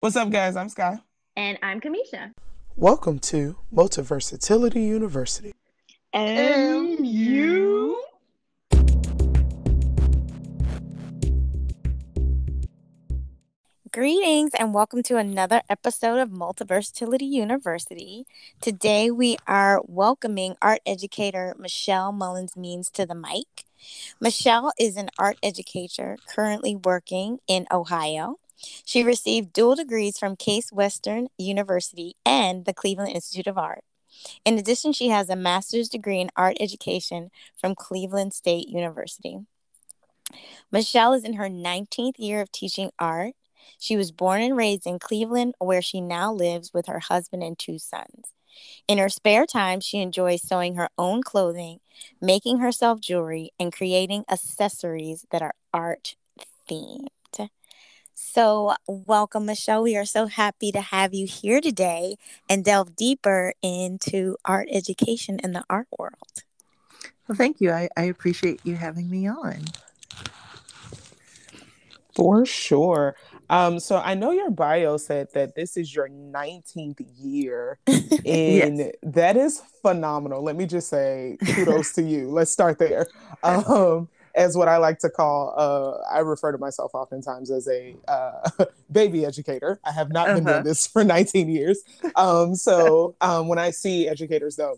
What's up, guys? I'm Sky. And I'm Kamisha. Welcome to Multiversatility University. MU. Greetings and welcome to another episode of Multiversatility University. Today we are welcoming art educator Michelle Mullins Means to the mic. Michelle is an art educator currently working in Ohio. She received dual degrees from Case Western University and the Cleveland Institute of Art. In addition, she has a master's degree in art education from Cleveland State University. Michelle is in her 19th year of teaching art. She was born and raised in Cleveland, where she now lives with her husband and two sons. In her spare time, she enjoys sewing her own clothing, making herself jewelry, and creating accessories that are art themed. So, welcome, Michelle. We are so happy to have you here today and delve deeper into art education in the art world. Well, thank you. I, I appreciate you having me on. For sure. Um, so I know your bio said that this is your 19th year, and yes. that is phenomenal. Let me just say kudos to you. Let's start there. Um, as what I like to call, uh, I refer to myself oftentimes as a uh, baby educator. I have not been uh-huh. doing this for 19 years. Um, so um, when I see educators, though,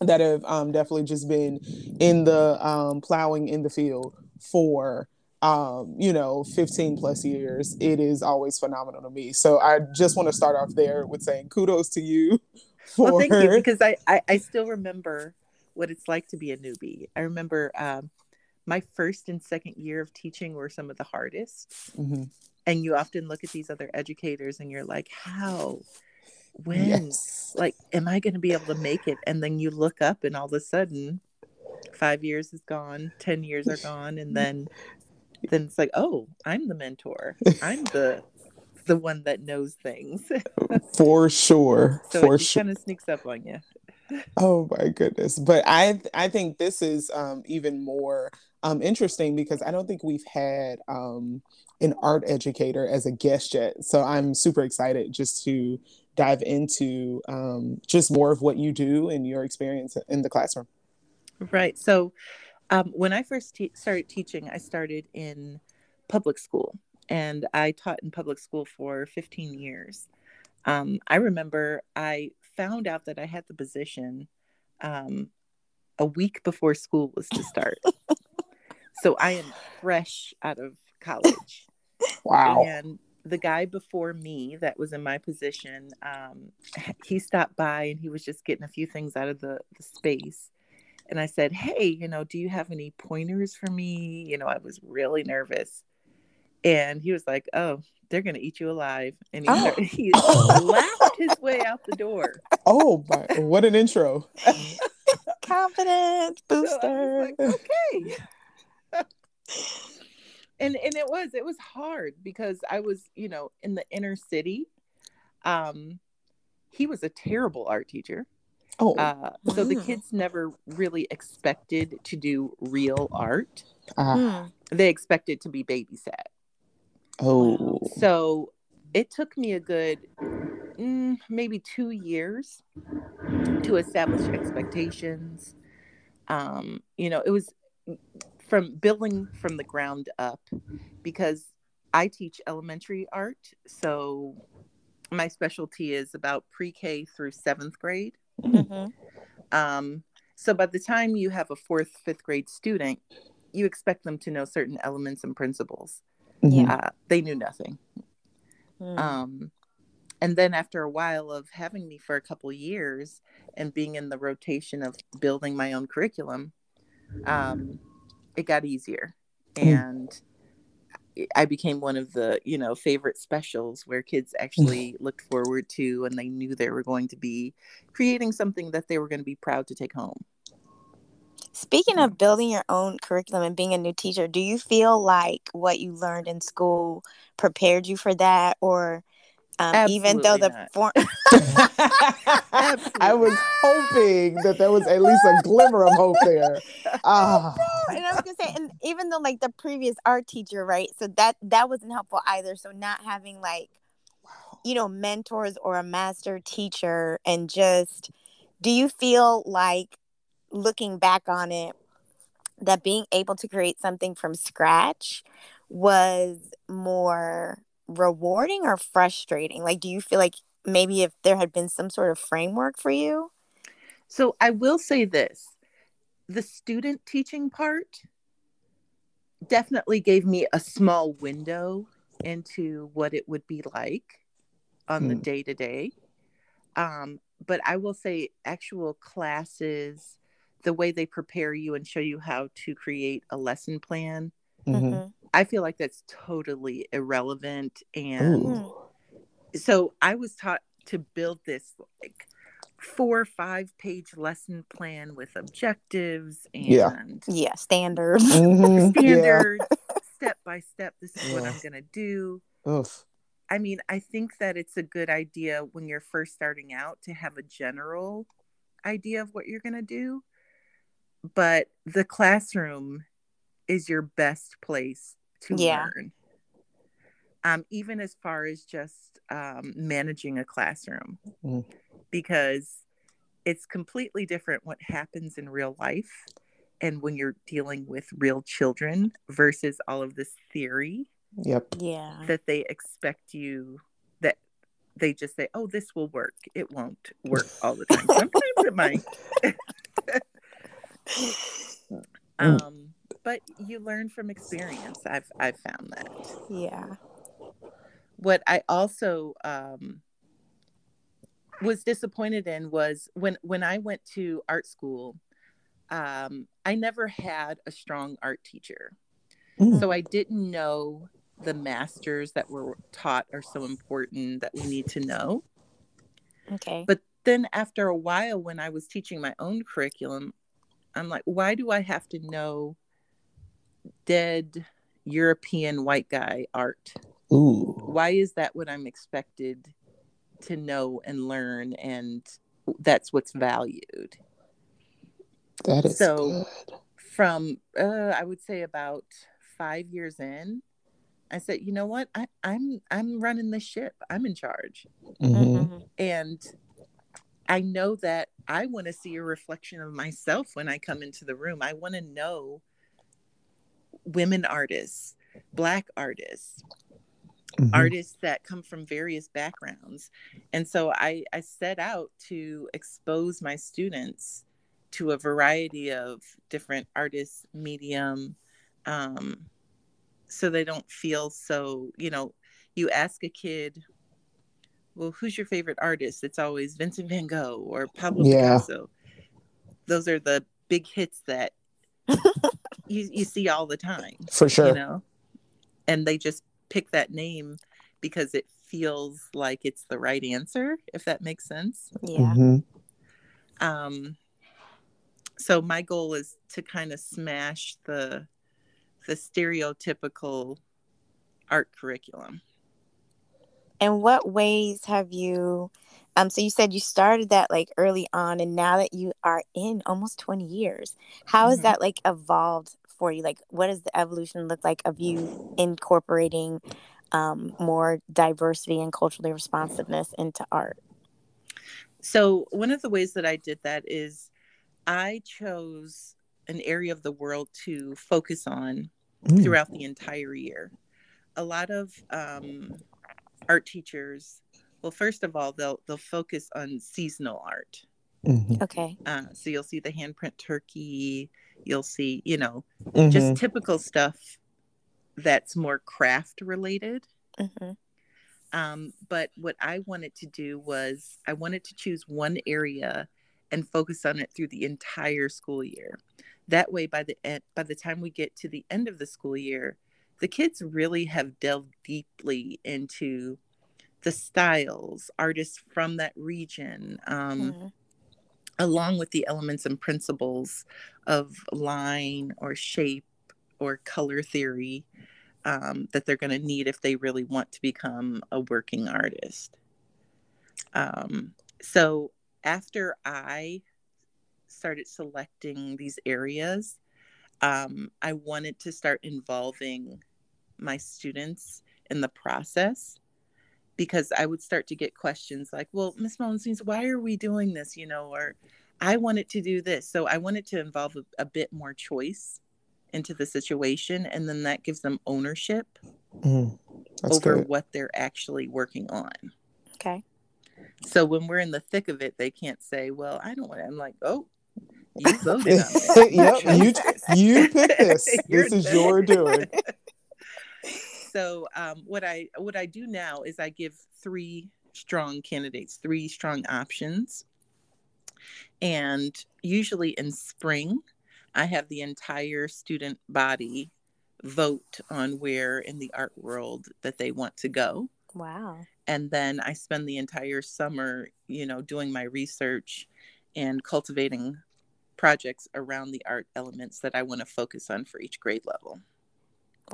that have um, definitely just been in the um, plowing in the field for um, you know, 15 plus years, it is always phenomenal to me. So I just want to start off there with saying kudos to you. For... Well, thank you, because I, I, I still remember what it's like to be a newbie. I remember um, my first and second year of teaching were some of the hardest. Mm-hmm. And you often look at these other educators and you're like, how? When? Yes. Like, am I going to be able to make it? And then you look up and all of a sudden, five years is gone, 10 years are gone. And then then it's like, oh, I'm the mentor. I'm the the one that knows things. For sure. so For it sure. kind of sneaks up on you. oh my goodness. But I I think this is um, even more um, interesting because I don't think we've had um, an art educator as a guest yet. So I'm super excited just to dive into um, just more of what you do and your experience in the classroom. Right. So um, when I first te- started teaching, I started in public school and I taught in public school for 15 years. Um, I remember I found out that I had the position um, a week before school was to start. so I am fresh out of college. Wow. And the guy before me that was in my position, um, he stopped by and he was just getting a few things out of the, the space and I said, Hey, you know, do you have any pointers for me? You know, I was really nervous. And he was like, Oh, they're going to eat you alive. And he, oh. he laughed his way out the door. Oh, my, what an intro. Confidence booster. So like, okay. And and it was it was hard because I was, you know, in the inner city. Um he was a terrible art teacher. Oh, uh, so the kids never really expected to do real art. Uh, they expected to be babysat. Oh, so it took me a good mm, maybe two years to establish expectations. Um, you know, it was from building from the ground up because I teach elementary art. So my specialty is about pre K through seventh grade. Mm-hmm. Um, so by the time you have a fourth, fifth grade student, you expect them to know certain elements and principles. Yeah. Uh, they knew nothing. Mm. Um, and then after a while of having me for a couple years and being in the rotation of building my own curriculum, um, it got easier. Mm. And I became one of the, you know, favorite specials where kids actually looked forward to and they knew they were going to be creating something that they were going to be proud to take home. Speaking of building your own curriculum and being a new teacher, do you feel like what you learned in school prepared you for that or um, even though the form I was hoping that there was at least a glimmer of hope there. Ah. and I was gonna say, and even though like the previous art teacher, right? So that that wasn't helpful either. So not having like you know, mentors or a master teacher and just do you feel like looking back on it that being able to create something from scratch was more rewarding or frustrating? Like do you feel like maybe if there had been some sort of framework for you? So I will say this the student teaching part definitely gave me a small window into what it would be like on mm. the day to day. But I will say, actual classes, the way they prepare you and show you how to create a lesson plan, mm-hmm. I feel like that's totally irrelevant. And Ooh. so I was taught to build this like four or five page lesson plan with objectives and yeah, yeah standards mm-hmm. standards yeah. step by step this is yeah. what i'm gonna do Oof. i mean i think that it's a good idea when you're first starting out to have a general idea of what you're gonna do but the classroom is your best place to yeah. learn um, even as far as just um, managing a classroom. Mm. because it's completely different what happens in real life and when you're dealing with real children versus all of this theory yep. Yeah. that they expect you that they just say oh this will work. It won't work all the time. Sometimes it might. Mm. um but you learn from experience. I've i've found that. Yeah what I also um, was disappointed in was when when I went to art school, um, I never had a strong art teacher, mm. so I didn't know the masters that were taught are so important that we need to know. Okay. But then after a while, when I was teaching my own curriculum, I'm like, why do I have to know dead European white guy art? Ooh. Why is that what I'm expected to know and learn and that's what's valued? That is so good. from uh, I would say about five years in, I said, you know what? I, I'm I'm running the ship. I'm in charge. Mm-hmm. And I know that I want to see a reflection of myself when I come into the room. I want to know women artists, black artists, mm-hmm. artists that come from various backgrounds. And so I, I set out to expose my students to a variety of different artists, medium, um, so they don't feel so, you know, you ask a kid, well, who's your favorite artist? It's always Vincent van Gogh or Pablo yeah. Picasso. Those are the big hits that you, you see all the time. For sure. You know? And they just pick that name because it feels like it's the right answer, if that makes sense. Yeah. Mm-hmm. Um, so my goal is to kind of smash the the stereotypical art curriculum. And what ways have you um so you said you started that like early on and now that you are in almost 20 years, how has mm-hmm. that like evolved for you? Like, what does the evolution look like of you incorporating um, more diversity and culturally responsiveness into art? So, one of the ways that I did that is I chose an area of the world to focus on mm. throughout the entire year. A lot of um, art teachers, well, first of all, they'll they'll focus on seasonal art. Mm-hmm. Okay. Uh, so you'll see the handprint turkey, you'll see, you know, mm-hmm. just typical stuff that's more craft related. Mm-hmm. Um, but what I wanted to do was I wanted to choose one area and focus on it through the entire school year. That way, by the end, by the time we get to the end of the school year, the kids really have delved deeply into the styles, artists from that region, um, mm-hmm along with the elements and principles of line or shape or color theory um, that they're going to need if they really want to become a working artist. Um, so after I started selecting these areas, um, I wanted to start involving my students in the process. Because I would start to get questions like, well, Miss Mullins, why are we doing this? You know, or I wanted to do this. So I wanted to involve a, a bit more choice into the situation. And then that gives them ownership mm, over good. what they're actually working on. Okay. So when we're in the thick of it, they can't say, well, I don't want it. I'm like, oh, you voted on it. yep, you, you picked this. this is your doing. So um, what I what I do now is I give three strong candidates, three strong options. And usually in spring, I have the entire student body vote on where in the art world that they want to go. Wow. And then I spend the entire summer, you know, doing my research and cultivating projects around the art elements that I want to focus on for each grade level.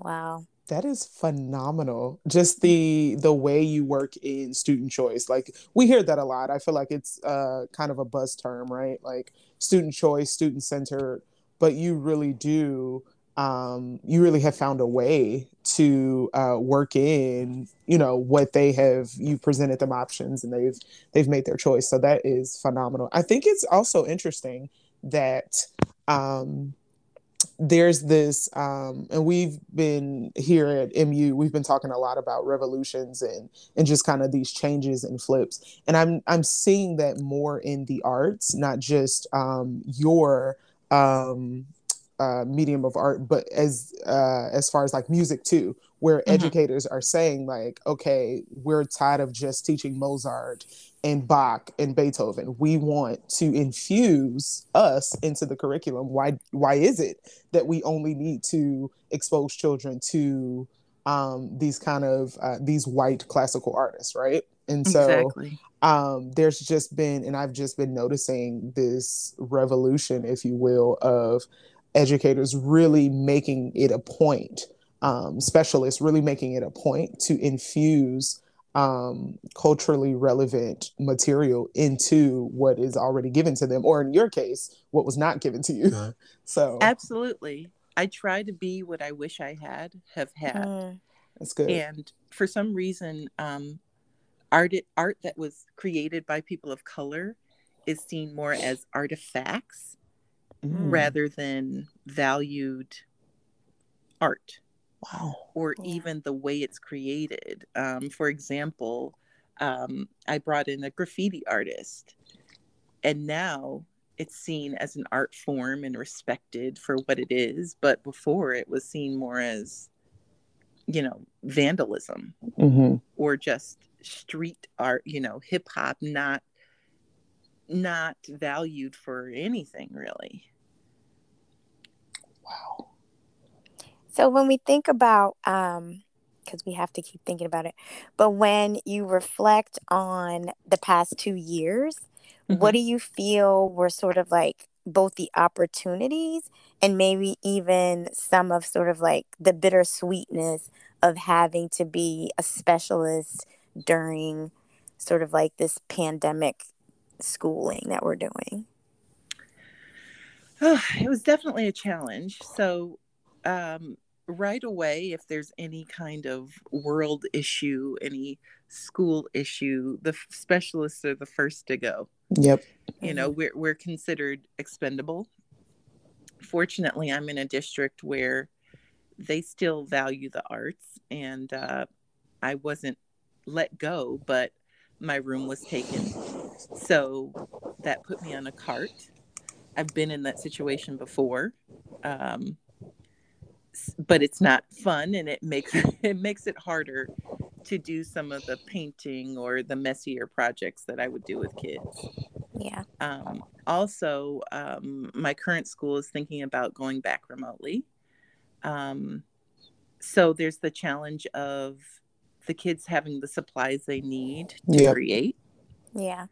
Wow. That is phenomenal. Just the the way you work in student choice. Like we hear that a lot. I feel like it's uh kind of a buzz term, right? Like student choice, student centered, but you really do um, you really have found a way to uh, work in you know what they have you presented them options and they've they've made their choice so that is phenomenal i think it's also interesting that um, there's this um, and we've been here at mu we've been talking a lot about revolutions and and just kind of these changes and flips and i'm i'm seeing that more in the arts not just um, your um, uh, medium of art, but as uh, as far as like music too, where mm-hmm. educators are saying like, okay, we're tired of just teaching Mozart and Bach and Beethoven. We want to infuse us into the curriculum. Why why is it that we only need to expose children to um, these kind of uh, these white classical artists, right? And so exactly. um, there's just been, and I've just been noticing this revolution, if you will, of educators really making it a point, um, specialists really making it a point to infuse um, culturally relevant material into what is already given to them, or in your case, what was not given to you. So, absolutely. I try to be what I wish I had have had. Mm. That's good. And for some reason, um, art art that was created by people of color is seen more as artifacts mm. rather than valued art. Wow. Or yeah. even the way it's created. Um, for example, um, I brought in a graffiti artist, and now it's seen as an art form and respected for what it is. But before, it was seen more as, you know, vandalism mm-hmm. or just street art, you know, hip hop, not not valued for anything really. Wow. So when we think about, um, because we have to keep thinking about it, but when you reflect on the past two years, mm-hmm. what do you feel were sort of like both the opportunities and maybe even some of sort of like the bittersweetness of having to be a specialist during sort of like this pandemic schooling that we're doing? Oh, it was definitely a challenge. So, um, right away, if there's any kind of world issue, any school issue, the specialists are the first to go. Yep. You know, we're we're considered expendable. Fortunately, I'm in a district where they still value the arts, and uh, I wasn't let go, but my room was taken. So that put me on a cart I've been in that situation before. Um, but it's not fun and it makes it makes it harder to do some of the painting or the messier projects that I would do with kids. Yeah. Um, also, um, my current school is thinking about going back remotely. Um, so there's the challenge of the kids having the supplies they need to yep. create. Yeah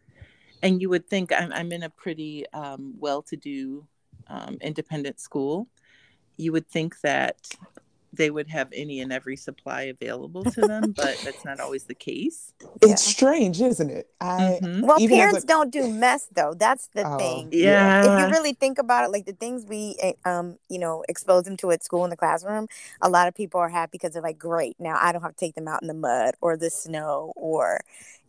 and you would think I'm, I'm in a pretty um, well-to-do um, independent school. You would think that they would have any and every supply available to them, but that's not always the case. It's Yeah. strange, isn't it? I Mhm. Well, Even parents a- don't do mess though. That's the Oh, thing. Yeah. if you really think about it, like the things we, eh, um, you know, expose them to at school in the classroom, a lot of people are happy because they're like, great, now I don't have to take them out in the mud or the snow or,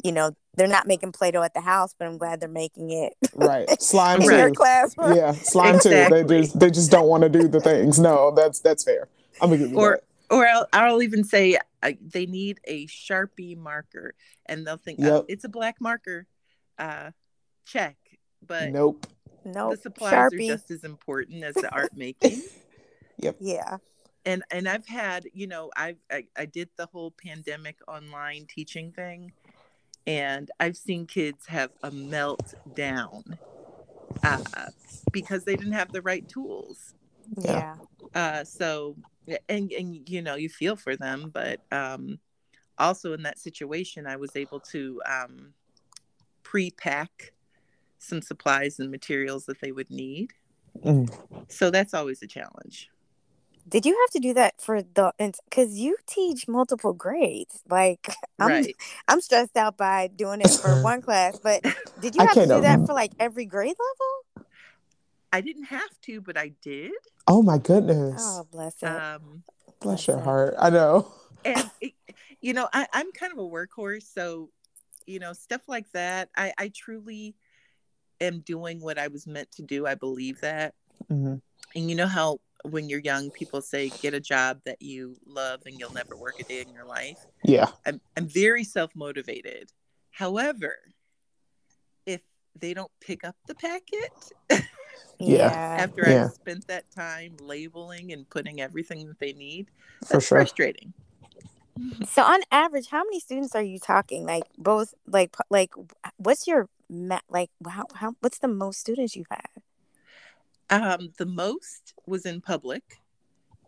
you know, they're not making Play-Doh at the house, but I'm glad they're making it right. Slime in too. their classroom. Yeah, slime too. They just they just don't want to do the things. No, that's that's fair. I'm gonna give you or that. or I'll, I'll even say uh, they need a sharpie marker and they'll think oh, it's a black marker uh check but Nope. No, the supplies are Sharpie. just as important as the art making yep. yeah. and and i've had you know i've I, I did the whole pandemic online teaching thing and i've seen kids have a meltdown uh, because they didn't have the right tools Yeah. uh so and and you know you feel for them but um also in that situation i was able to um pre-pack some supplies and materials that they would need Mm. so that's always a challenge Did you have to do that for the because you teach multiple grades? Like I'm right I'm stressed out by doing it for one class, but did you have to do that for like every grade level? I didn't have to but i did Oh my goodness. Oh, bless it. um Bless your it. heart. I know. and it, you know I, i'm kind of a workhorse so you know stuff like that i i truly am doing what i was meant to do i believe that Mhm. and you know how when you're young people say get a job that you love and you'll never work a day in your life Yeah. i'm, I'm very self-motivated however if they don't pick up the packet Yeah. after Yeah. i've spent that time labeling and putting everything that they need For that's sure. frustrating So on average, how many students are you talking? Like both, like like what's your ma- like how how what's the most students you've had? Um, the most was in public,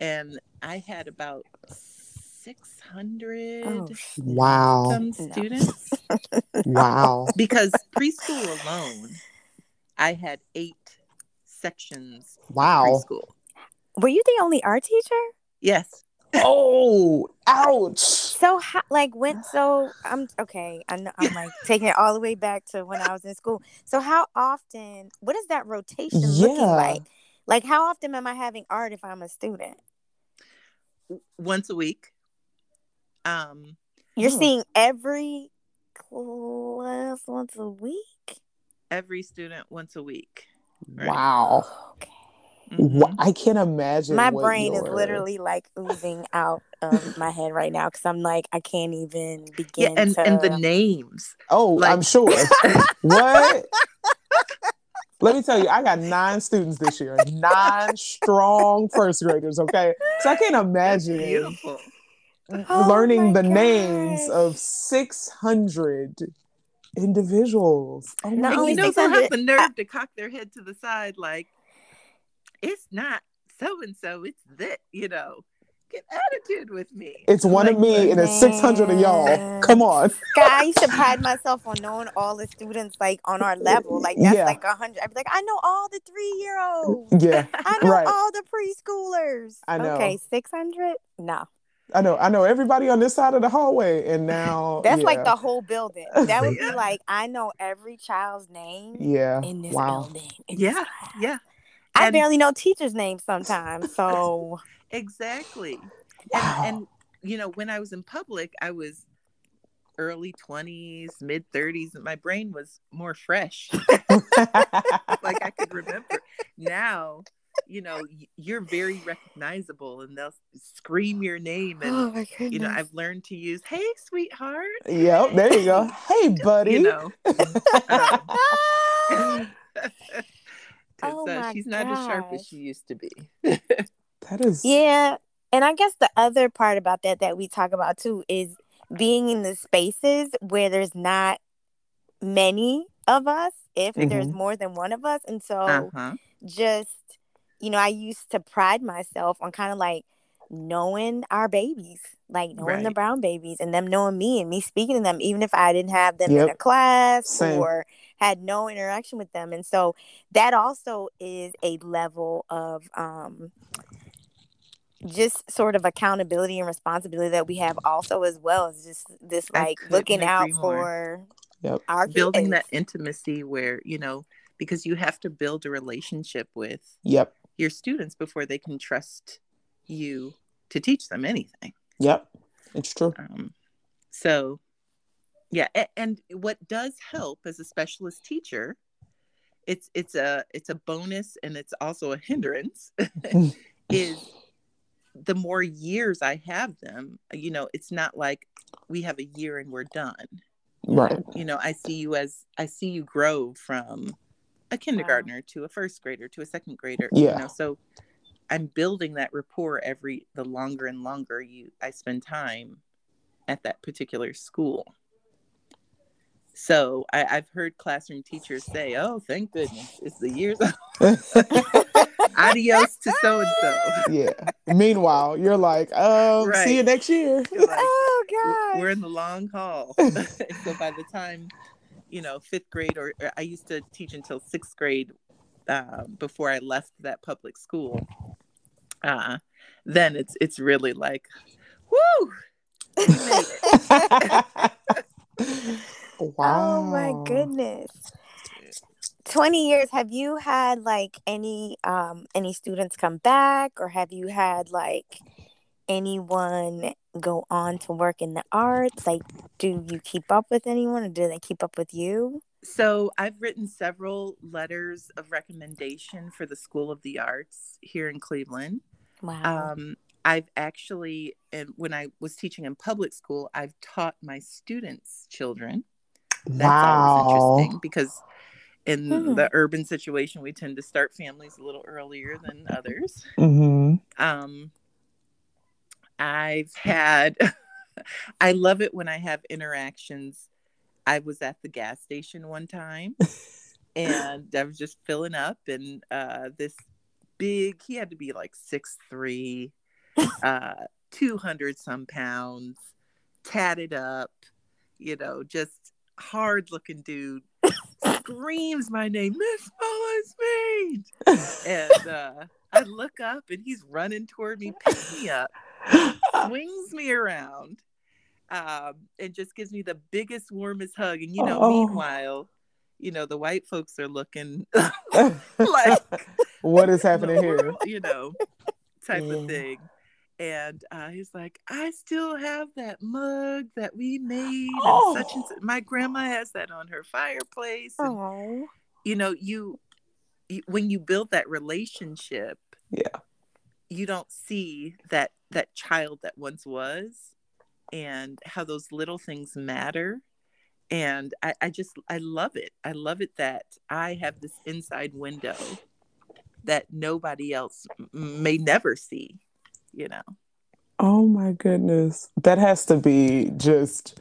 and I had about six hundred Oh, Wow. some No. students. Wow. because preschool alone, I had eight sections. Wow. Preschool. were you the only art teacher? Yes. Oh, ouch. So how like when so I'm okay. I know I'm like taking it all the way back to when I was in school. So how often? What is that rotation looking like? Like how often am I having art if I'm a student? Once a week. Um, You're Oh. seeing every class once a week. every student once a week. Right. Wow. Okay. Wha- Mhm. I can't imagine. My what brain is literally like oozing out of my head right now because I'm like I can't even begin. Yeah, and to. and the names. Oh, like- I'm sure. what? Let me tell you, I got nine students this year, nine strong first graders. Okay, so I can't imagine beautiful. Oh learning my the names of six hundred individuals. Oh Not my And only you know goodness. they'll have the nerve to cock their head to the side like it's not so and so, it's that, you know. Get attitude with me. It's I'm one like, of me and it's six hundred of y'all. Come on. Guy, I used to pride myself on knowing all the students like on our level. Like that's Yeah. like a hundred. I'd be like, I know all the three year olds. Yeah, I know Right. all the preschoolers. I know. Okay, six hundred? No. I know. I know everybody on this side of the hallway, and now That's like the whole building. That would Yeah. be like I know every child's name yeah. in this Wow. building. in Yeah, class. yeah, I And- barely know teachers' names sometimes. So exactly. Wow. And and you know, when I was in public, I was early 20s, mid 30s, and my brain was more fresh. like I could remember. Now, you know, you're very recognizable and they'll scream your name and oh my goodness. you know, I've learned to use "Hey, sweetheart." Yep, there you go. Hey, buddy. You know, um, Oh 'cause, uh, my she's not as sharp as she used to be. that is Yeah. And I guess the other part about that that we talk about too is being in the spaces where there's not many of us, if there's Mhm. more than one of us. And so Uh-huh. just, you know, I used to pride myself on kind of like knowing our babies, like knowing the brown babies and them knowing me and me speaking to them, even if I didn't have them in a class Same. or had no interaction with them. And so that also is a level of um just sort of accountability and responsibility that we have also as well as just this like looking out for yep. our building kids. that intimacy where you know because you have to build a relationship with Yep. Your students before they can trust you to teach them anything Yep. It's true. um, so yeah a- and what does help as a specialist teacher it's it's a it's a bonus and it's also a hindrance is the more years i have them you know it's not like we have a year and we're done Right. you know i see you as i see you grow from a kindergartner to a first grader to a second grader Yeah. you know so i'm building that rapport every the longer and longer you i spend time at that particular school so I, i've heard classroom teachers say oh thank goodness it's the years adios to so and so yeah. Meanwhile, you're like, um, Right. see you next year. oh god we're in the long haul. so by the time, you know, fifth grade, or, or I used to teach until sixth grade uh, before I left that public school. Uh, then it's it's really like, woo! we made it. wow. oh my goodness 20 years have you had like any um any students come back or have you had like anyone go on to work in the arts like do you keep up with anyone or do they keep up with you So I've written several letters of recommendation for the School of the Arts here in Cleveland. wow Um, I've actually, and when I was teaching in public school, I've taught my students' children. That's always Wow. interesting because in Hmm. the urban situation, we tend to start families a little earlier than others. hmm Um, I've had, I love it when I have interactions. I was at the gas station one time and I was just filling up, and uh, this big, he had to be like six three, uh, 200 some pounds, tatted up, you know, just hard looking dude screams my name, Miss Mullins Means. And uh, I look up and he's running toward me, picks me up, swings me around, um, and just gives me the biggest, warmest hug. And, you know, Oh. meanwhile, you know, the white folks are looking like, what is happening here? you know, type Yeah. of thing. And uh, he's like, I still have that mug that we made. And such and Oh. such. My grandma has that on her fireplace. And, oh you know, you, you when you build that relationship, Yeah. you don't see that that child that once was and how those little things matter. And I, I just I love it. I love it that I have this inside window that nobody else may never see, you know. Oh my goodness. That has to be just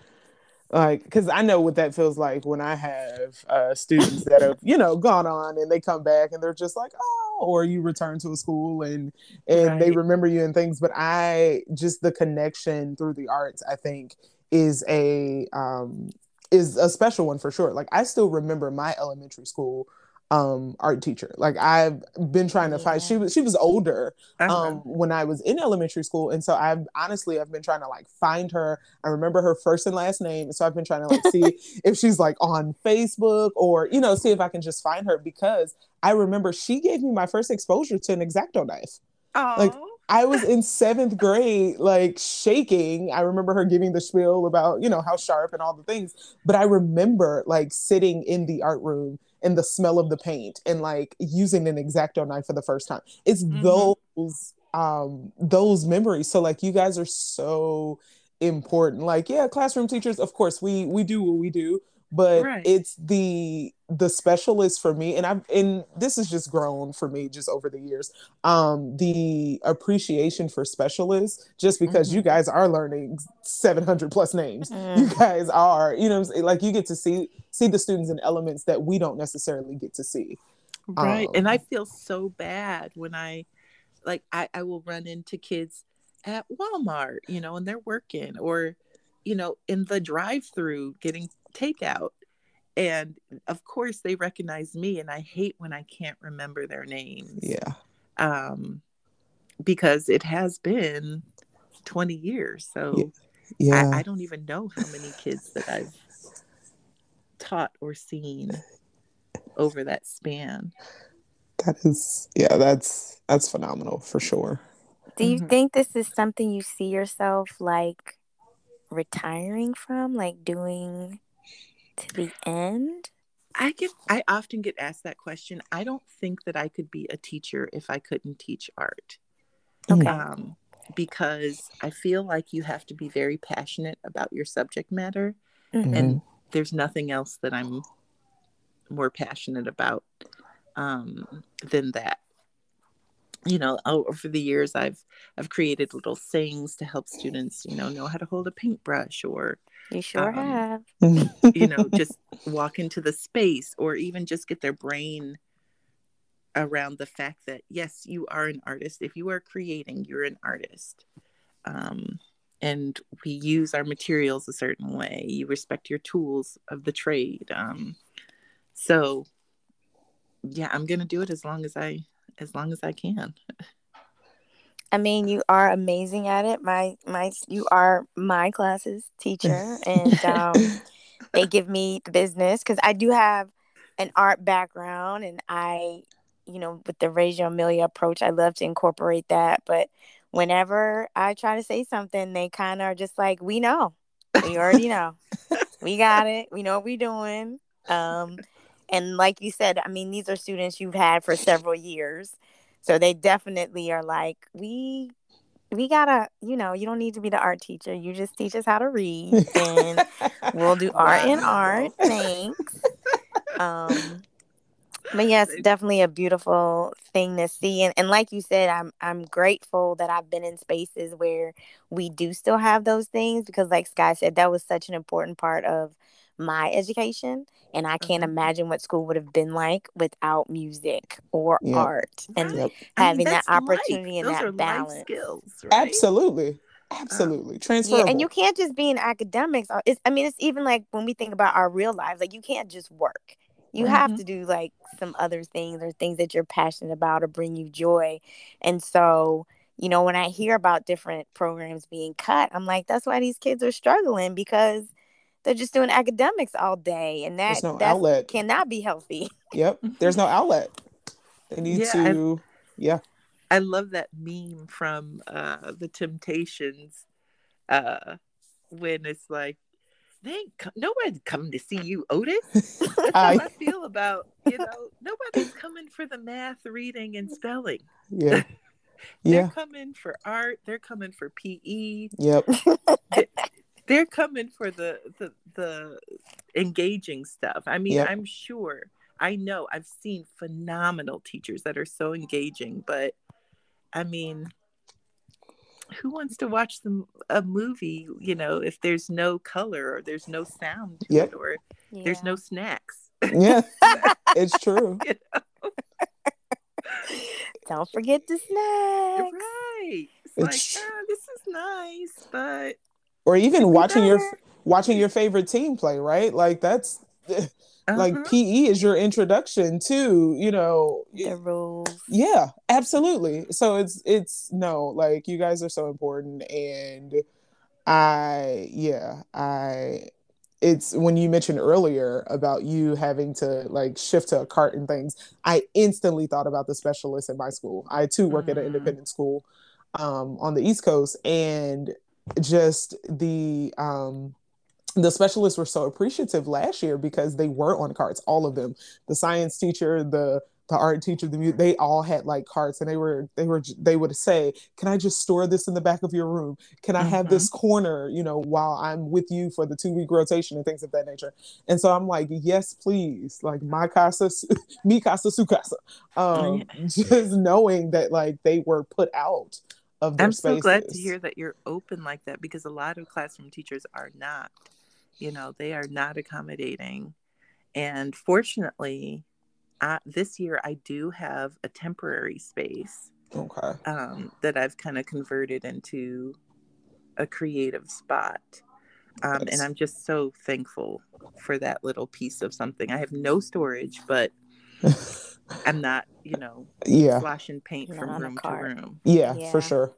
like because I know what that feels like when I have uh, students that have you know gone on and they come back and they're just like oh or you return to a school and and they remember you and things but I just the connection through the arts I think is a um is a special one for sure. Like I still remember my elementary school um art teacher like I've been trying to find Yeah. she was she was older Uh-huh. um when I was in elementary school and so I've honestly I've been trying to like find her I remember her first and last name so I've been trying to like see if she's like on Facebook or you know see if I can just find her because I remember she gave me my first exposure to an X-Acto knife like, I was in seventh grade, like shaking. I remember her giving the spiel about, you know, how sharp and all the things. But I remember like sitting in the art room and the smell of the paint and like using an X-Acto knife for the first time. It's Mhm. those um those memories. So like you guys are so important. Like, yeah, classroom teachers, of course, we we do what we do, but Right. it's the the specialist for me and i've and this has just grown for me just over the years um the appreciation for specialists just because you Mhm. guys are learning 700 plus names Mm. you guys are you know what I'm saying? like you get to see see the students in elements that we don't necessarily get to see Right. and I Um, feel so bad when I like I, I will run into kids at Walmart, you know, and they're working or, you know, in the drive through getting takeout. And of course they recognize me and I hate when I can't remember their names. yeah Um because it has been 20 years. So Yeah. I, I don't even know how many kids that I've taught or seen over that span. that is yeah, that's that's phenomenal for sure. Do you Mhm. think this is something you see yourself like retiring from, like doing to the end? I get I often get asked that question. I don't think that I could be a teacher if I couldn't teach art. Okay. Um, because I feel like you have to be very passionate about your subject matter Mhm. and there's nothing else that I'm more passionate about um, than that. You know, over the years, I've I've created little things to help students, you know, know how to hold a paintbrush or You sure um, have. you know just walk into the space or even just get their brain around the fact that yes you are an artist. If you are creating you're an artist. Um, and we use our materials a certain way. You respect your tools of the trade. Um, so yeah i'm gonna do it as long as i as long as i can I mean, you are amazing at it. My my you are my classes teacher and um they give me the business cuz I do have an art background and I you know, with the Reggio Emilia approach, I love to incorporate that, but whenever I try to say something, they kind of are just like, "We know. We already know. we got it. We know what we're doing." Um and like you said, I mean, these are students you've had for several years. So they definitely are like, we we gotta, you know, you don't need to be the art teacher. You just teach us how to read and we'll do art and art. Thanks. Um but yes, definitely a beautiful thing to see. And, and like you said, I'm I'm grateful that I've been in spaces where we do still have those things because like Sky said, that was such an important part of my education. And I can't Mhm. imagine what school would have been like without music or Yep. art. And Yep. I mean, having that that's life. opportunity and Those that are life balance. skills right? Absolutely. Absolutely. Transferable. Yeah, and you can't just be in academics. Uh, It's, I mean, it's even like when we think about our real lives, like you can't just work. You have Mhm. to do like some other things or things that you're passionate about or bring you joy. And so, you know, when I hear about different programs being cut, I'm like, that's why these kids are struggling because they're just doing academics all day, and that There's no that outlet. cannot be healthy. Yep. There's no outlet. They need Yeah, I- to yeah. I love that meme from uh the Temptations uh when it's like they ain't co- nobody's coming to see you, Otis. How I- I feel about, you know, nobody's coming for the math, reading, and spelling. Yeah. They're Yeah. coming for art, they're coming for PE, Yep. They're coming for the the the engaging stuff. I mean, Yep. I'm sure I know I've seen phenomenal teachers that are so engaging, but I mean, who wants to watch them a movie, you know, if there's no color or there's no sound to Yep. it or there's no snacks? Yeah. It's true. Don't forget the snacks. right. It's, It's like, ah, this is nice, but Or even watching your watching your favorite team play, right? Like that's like uh-huh. PE is your introduction to, you know, The rules. yeah, absolutely. So it's it's no, like you guys are so important and I yeah, I it's when you mentioned earlier about you having to like shift to a cart and things, I instantly thought about the specialists in my school. I too work at an Mhm. independent school um on the East Coast and just the um the specialists were so appreciative last year because they were on carts all of them. The science teacher the the art teacher the mu- they all had like carts and they were they were they would say can i just store this in the back of your room? Can i have this corner you know while i'm with you for the two week rotation and things of that nature? And so i'm like yes please. Like my casa mi casa su casa. Um just knowing that like they were put out of their I'm so glad to hear that you're open like that because a lot of classroom teachers are not. You know, they are not accommodating. And fortunately, I, this year I do have a temporary space okay um, that I've kind of converted into a creative spot. Um, and I'm just so thankful for that little piece of something. I have no storage, but I'm not, you know, yeah sloshing paint Not from room to room. yeah, Yeah. for sure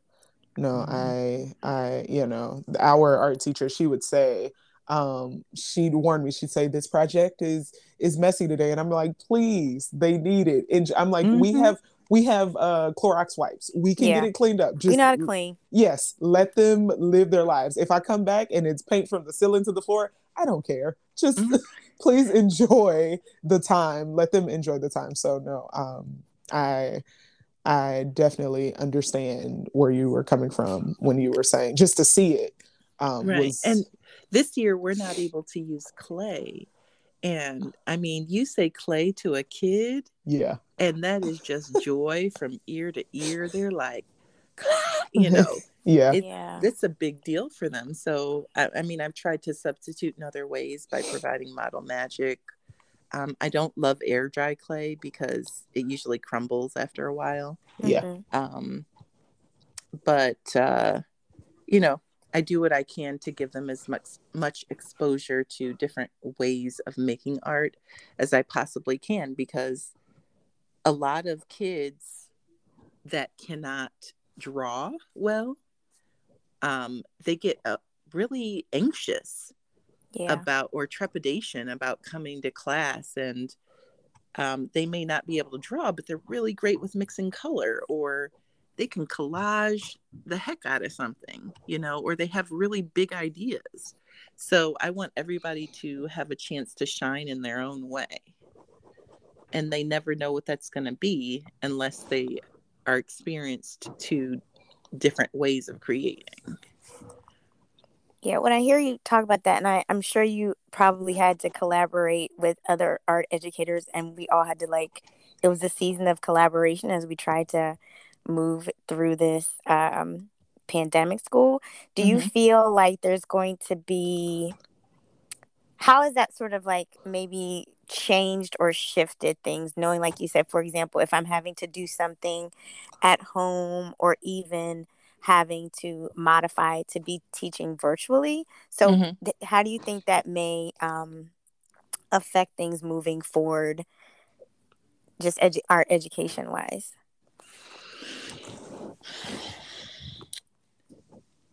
no Mhm. i i you know our art teacher she would say um she'd warn me she'd say this project is is messy today and i'm like please they need it and i'm like we Mhm. have we have uh Clorox wipes. We can get it cleaned up. we Just know how to clean. yes, let them live their lives. If I come back and it's paint from the ceiling to the floor, I don't care. Just Mhm. Please enjoy the time. Let them enjoy the time. So no, um, I I definitely understand where you were coming from when you were saying just to see it um, Right. was And this year we're not able to use clay. And I mean, you say clay to a kid, yeah and that is just joy from ear to ear. They're like, you know, yeah It- yeah. it's a big deal for them. So, I, I mean, I've tried to substitute in other ways by providing model magic. Um, I don't love air dry clay because it usually crumbles after a while. yeah Mhm. Um, but uh, you know, I do what I can to give them as much much exposure to different ways of making art as I possibly can because a lot of kids that cannot draw well, um, they get uh, really anxious Yeah. about or trepidation about coming to class and um, they may not be able to draw but they're really great with mixing color or they can collage the heck out of something you know or they have really big ideas so i want everybody to have a chance to shine in their own way and they never know what that's going to be unless they are experienced to different ways of creating Yeah, when I hear you talk about that, and I, I'm sure you probably had to collaborate with other art educators, and we all had to like, it was a season of collaboration as we tried to move through this um, pandemic school. Do you feel like there's going to be, how is that sort of like maybe changed or shifted things, knowing, like you said, for example, if I'm having to do something at home or even having to modify to be teaching virtually. So, Mhm. th- how do you think that may um, affect things moving forward, just edu- art education wise?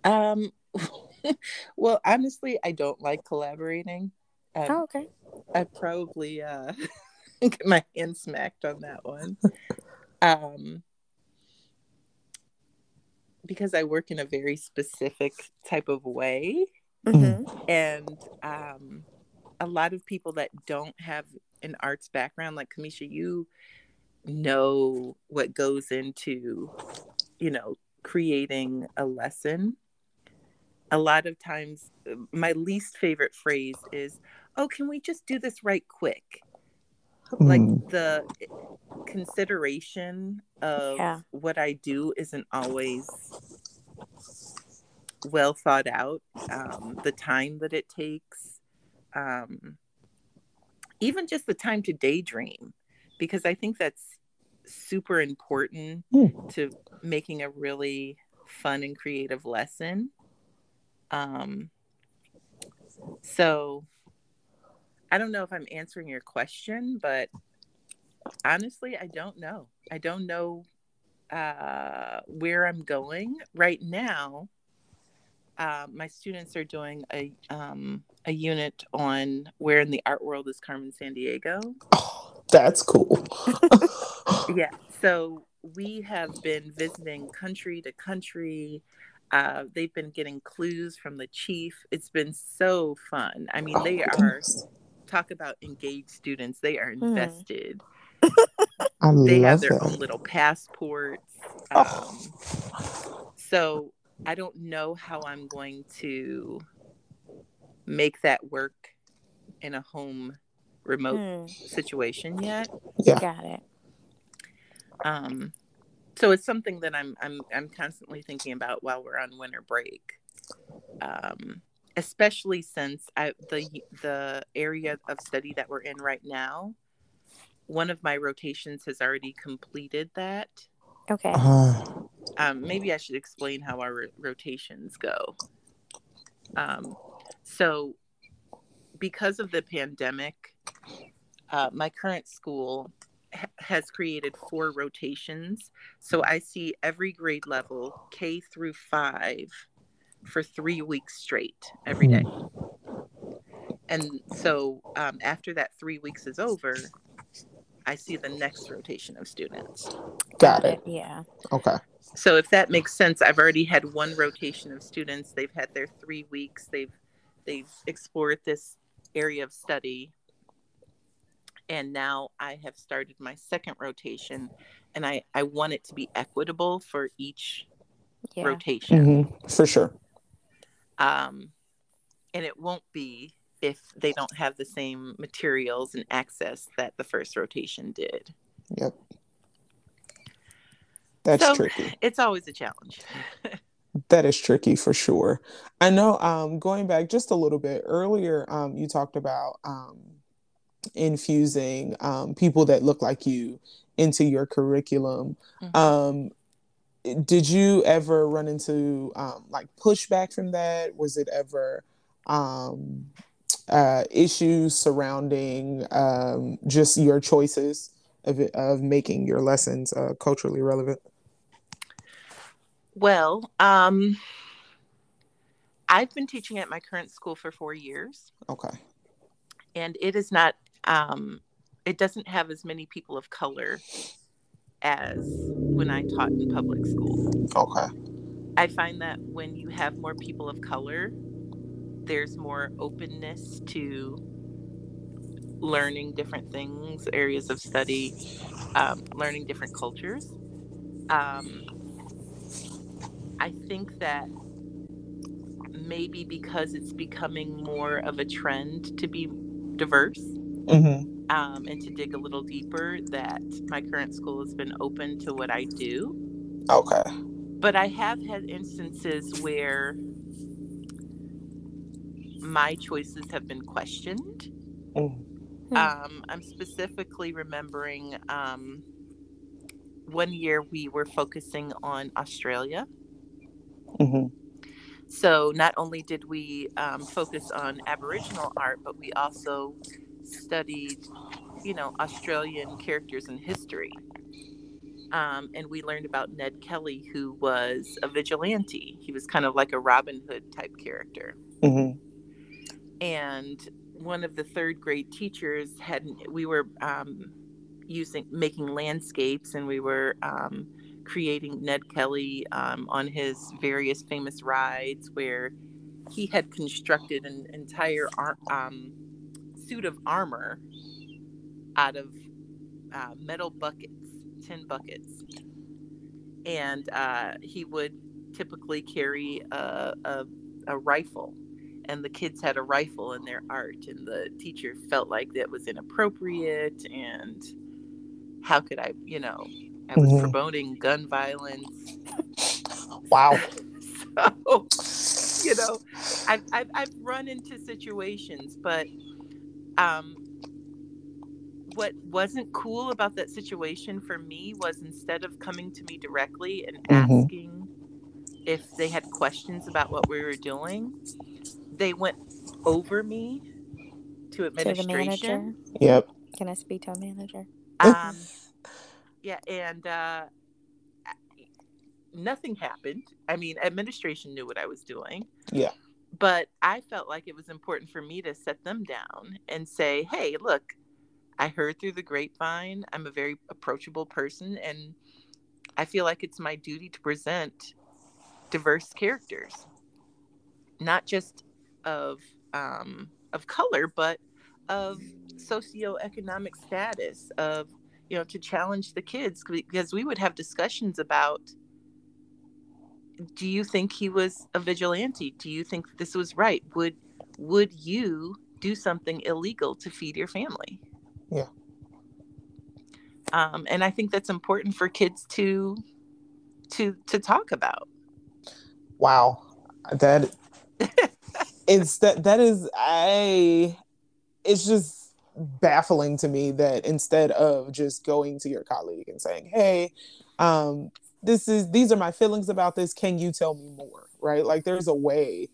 um well honestly i don't like collaborating um, Oh, okay. I probably uh get my hand smacked on that one. Um because I work in a very specific type of way hmm and um a lot of people that don't have an arts background like Kamisha you know what goes into you know creating a lesson a lot of times my least favorite phrase is oh can we just do this right quick like Mm, the consideration of Yeah. what I do isn't always well thought out. Um, the time that it takes, um, even just the time to daydream, because I think that's super important Hmm. to making a really fun and creative lesson. Um, so I don't know if I'm answering your question, but honestly, I don't know. I don't know uh, where I'm going right now. Uh, my students are doing a um, a unit on where in the art world is Carmen Sandiego. oh, that's cool Yeah, so we have been visiting country to country. Uh, they've been getting clues from the chief. It's been so fun. I mean, Oh they are goodness. Talk about engaged students. They are Mhm. invested. I They love have their that own little passports. Oh. Um, so I don't know how I'm going to make that work in a home remote Hmm, situation yet. yeah got it. Um, so it's something that I'm I'm I'm constantly thinking about while we're on winter break. Um, especially since I the the area of study that we're in right now, one of my rotations has already completed that. Okay. uh, um, maybe I should explain how our ro- rotations go. Um, so, because of the pandemic, uh, my current school ha- has created four rotations. So I see every grade level, K through five, for three weeks straight every day. And so um, after that three weeks is over, I see the next rotation of students. Got it. Yeah. Okay. So if that makes sense, I've already had one rotation of students. They've had their three weeks. They've they've explored this area of study. And now I have started my second rotation and I, I want it to be equitable for each Yeah. rotation. hmm For sure. Um, and it won't be if they don't have the same materials and access that the first rotation did. Yep. That's So- tricky. It's always a challenge. That is tricky for sure. I know um going back just a little bit earlier, um, you talked about um infusing um people that look like you into your curriculum. Mhm. Did you ever run into um like pushback from that? Was it ever um uh issues surrounding um just your choices of it, of making your lessons uh culturally relevant? Well, um, I've been teaching at my current school for four years, Okay. and it is not, um, it doesn't have as many people of color as when I taught in public school. Okay. I find that when you have more people of color, there's more openness to learning different things, areas of study, um, learning different cultures. Um, I think that maybe because it's becoming more of a trend to be diverse Mm-hmm. Um, and to dig a little deeper, that my current school has been open to what I do Okay. but I have had instances where my choices have been questioned. Mm. Hmm. Um, I'm specifically remembering um, one year we were focusing on Australia. Mm-hmm. So not only did we um, focus on Aboriginal art, but we also studied, you know, Australian characters in history. Um, and we learned about Ned Kelly, who was a vigilante. He was kind of like a Robin Hood type character. Mm-hmm. And one of the third grade teachers had we were um, using making landscapes, and we were um, creating Ned Kelly um, on his various famous rides, where he had constructed an entire um, suit of armor out of uh, metal buckets, tin buckets, and uh, he would typically carry a, a, a rifle. And the kids had a rifle in their art, and the teacher felt like that was inappropriate. And how could I, you know, I was Mhm. promoting gun violence. Wow. so you know I've, I've, I've run into situations but um what wasn't cool about that situation for me was instead of coming to me directly and Mhm. asking if they had questions about what we were doing they went over me to To administration manager. Yep. Can I speak to a manager? um, yeah, and uh, nothing happened. I mean, administration knew what I was doing. Yeah. But I felt like it was important for me to set them down and say, hey, look, I heard through the grapevine. I'm a very approachable person, and I feel like it's my duty to present diverse characters, not just of um, of color, but of socioeconomic status, of you know, to challenge the kids because we would have discussions about do you think he was a vigilante? Do you think this was right? Would would you do something illegal to feed your family? Yeah. Um, and I think that's important for kids to to to talk about. Wow. That it's that that is I it's just baffling to me that instead of just going to your colleague and saying, "Hey, um this is these are my feelings about this. Can you tell me more?" Right? Like there's a way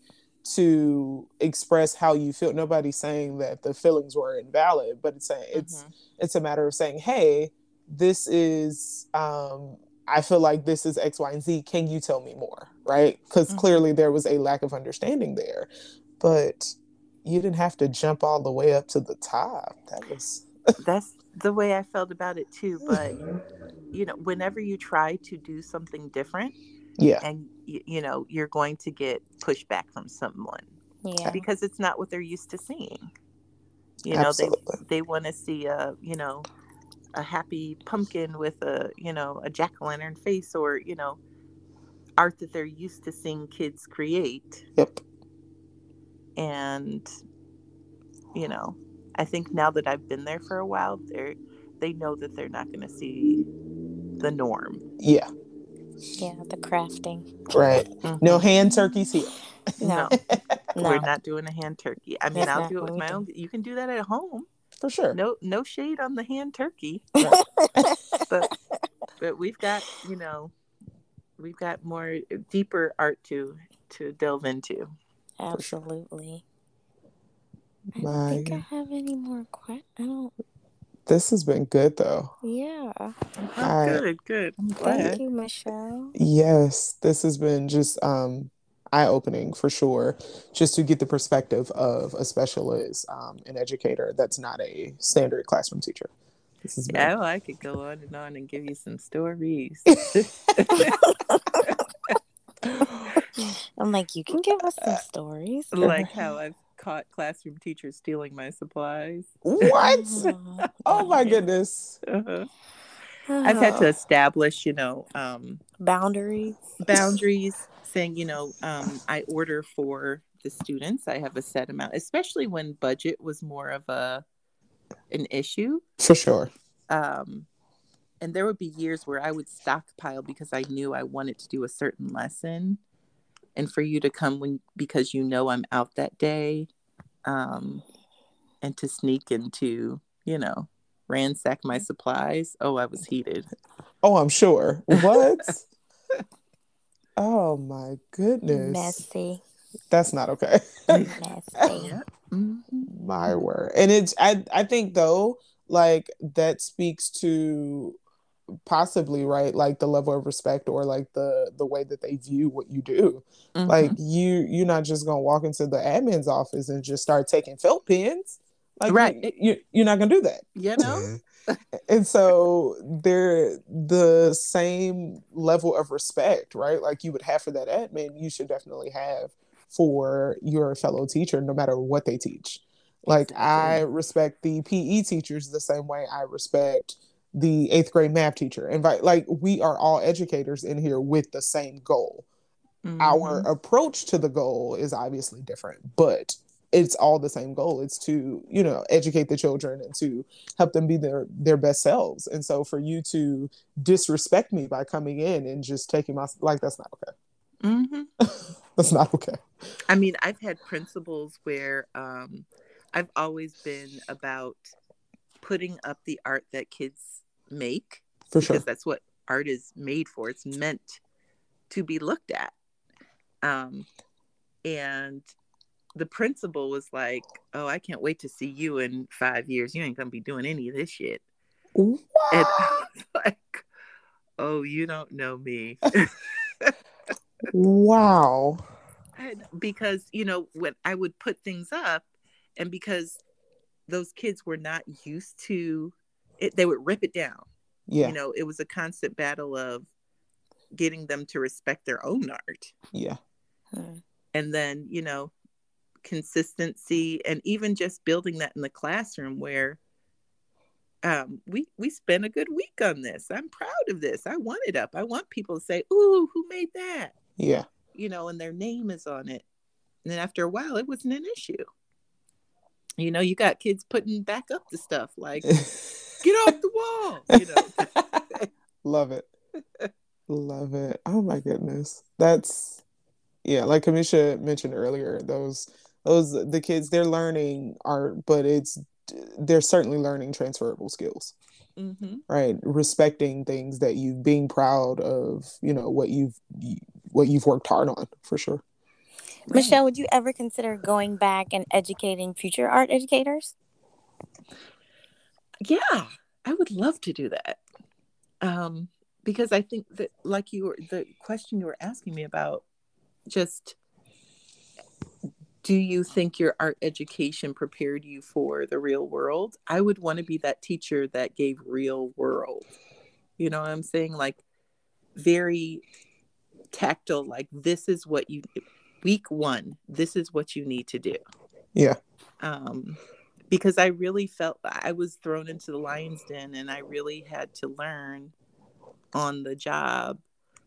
to express how you feel. Nobody's saying that the feelings were invalid, but it's saying it's Mhm. it's a matter of saying, "Hey, this is um I feel like this is X, Y, and Z. Can you tell me more? Right? Because Mhm. clearly there was a lack of understanding there. But you didn't have to jump all the way up to the top. That was That's the way I felt about it too. But mm-hmm. you know, whenever you try to do something different, yeah, and you, you know, you're going to get pushback from someone Yeah. because it's not what they're used to seeing. You know, they they want to see a you know a happy pumpkin with a you know a jack o' lantern face or you know art that they're used to seeing kids create Yep. and you know i think now that i've been there for a while they're they know that they're not going to see the norm Yeah. Yeah. The crafting. Right. No mm-hmm. hand turkeys here. No. No. we're not doing a hand turkey i mean That's i'll do it with we my do. own you can do that at home For sure. no no shade on the hand turkey but but we've got you know we've got more deeper art to to delve into Absolutely. I don't think I have any more questions. I don't. This has been good though. Yeah. oh, I- good good i'm Thank glad you, Michelle. Yes, this has been just um eye opening for sure. Just to get the perspective of a specialist, um, an educator that's not a standard classroom teacher. This has been yeah, I could go on and on and give you some stories. I'm like, you can give us some stories. like how I've caught classroom teachers stealing my supplies. what? Oh, Oh my goodness. Uh-huh. I've had to establish, you know, um, boundaries. boundaries, saying, you know, um, I order for the students. I have a set amount, especially when budget was more of a an issue. For sure. Um, and there would be years where I would stockpile because I knew I wanted to do a certain lesson, and for you to come when because you know I'm out that day, um, and to sneak into, you know, ransack my supplies. Oh, I was heated. Oh, I'm sure. What? oh my goodness. Messy. That's not okay. Messy. Mhm. my word and it's i i think though like that speaks to possibly right like the level of respect or like the the way that they view what you do. Mhm. like you you're not just gonna walk into the admin's office and just start taking felt pens. Like Right. you, you you're not gonna do that. You know, and so they're the same level of respect right like you would have for that admin you should definitely have for your fellow teacher no matter what they teach. Like i respect the pe teachers the same way i respect the eighth grade math teacher. And like we are all educators in here with the same goal. Our Mhm. approach to the goal is obviously different but it's all the same goal. It's to you know educate the children and to help them be their their best selves. And so for you to disrespect me by coming in and just taking my like that's not okay. Mhm. that's not okay. I mean, I've had principals where um, I've always been about putting up the art that kids make for sure because that's what art is made for. It's meant to be looked at. Um, and the principal was like, "Oh, I can't wait to see you in five years. You ain't gonna be doing any of this shit." And I was like, "Oh, you don't know me." wow And because you know when I would put things up, and because those kids were not used to it, they would rip it down. yeah You know, it was a constant battle of getting them to respect their own art, yeah Hmm. and then you know, consistency, and even just building that in the classroom where. Um, we we spent a good week on this. I'm proud of this. I want it up. I want people to say, "Ooh, who made that?" yeah you know, and their name is on it. And then after a while, it wasn't an issue. You know, you got kids putting back up the stuff like, get off the wall. You know, love it. Love it. Oh my goodness. That's yeah like kamisha mentioned earlier those those the kids they're learning art but it's they're certainly learning transferable skills. Hmm right? Respecting things that you being proud of you know what you've what you've worked hard on for sure. Michelle, would you ever consider going back and educating future art educators? Yeah, I would love to do that. um, because I think that, like you were, the question you were asking me about, just do you think your art education prepared you for the real world? I would want to be that teacher that gave real world. You know what I'm saying? Like very tactile, like this is what you week one, this is what you need to do. Yeah. Um because I really felt that I was thrown into the lion's den and I really had to learn on the job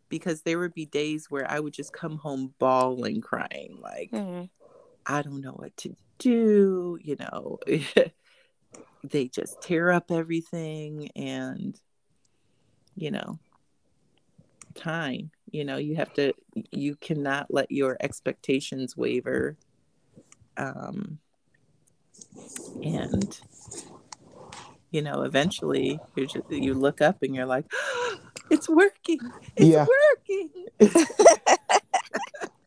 because there would be days where I would just come home bawling, crying, like, mm-hmm. I don't know what to do. You know, they just tear up everything and, you know, time. You know, you have to, you cannot let your expectations waver. Um, and, you know, eventually you just, you look up and you're like, it's working. It's yeah. working.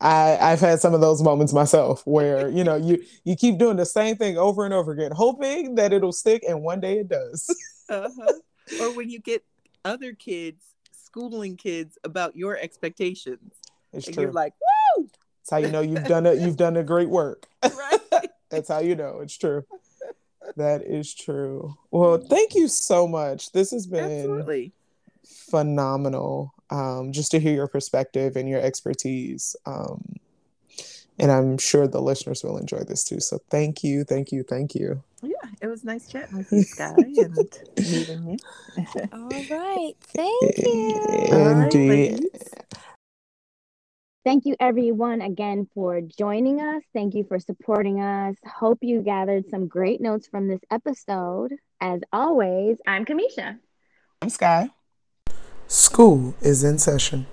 I, I've had some of those moments myself where you know you you keep doing the same thing over and over again, hoping that it'll stick, and one day it does. uh-huh. Or when you get other kids schooling kids about your expectations, it's and true. You're like, woo! That's how you know you've done it. You've done a great work. Right. That's how you know it's true. That is true. Well, thank you so much. This has been Absolutely phenomenal um, just to hear your perspective and your expertise. Um, and I'm sure the listeners will enjoy this too. So thank you, thank you, thank you. Yeah, it was nice chatting with you, Sky, and meeting you. All right, thank you. Indeed. Thank you, everyone, again for joining us. Thank you for supporting us. Hope you gathered some great notes from this episode. As always, I'm Kamisha. I'm Sky. School is in session.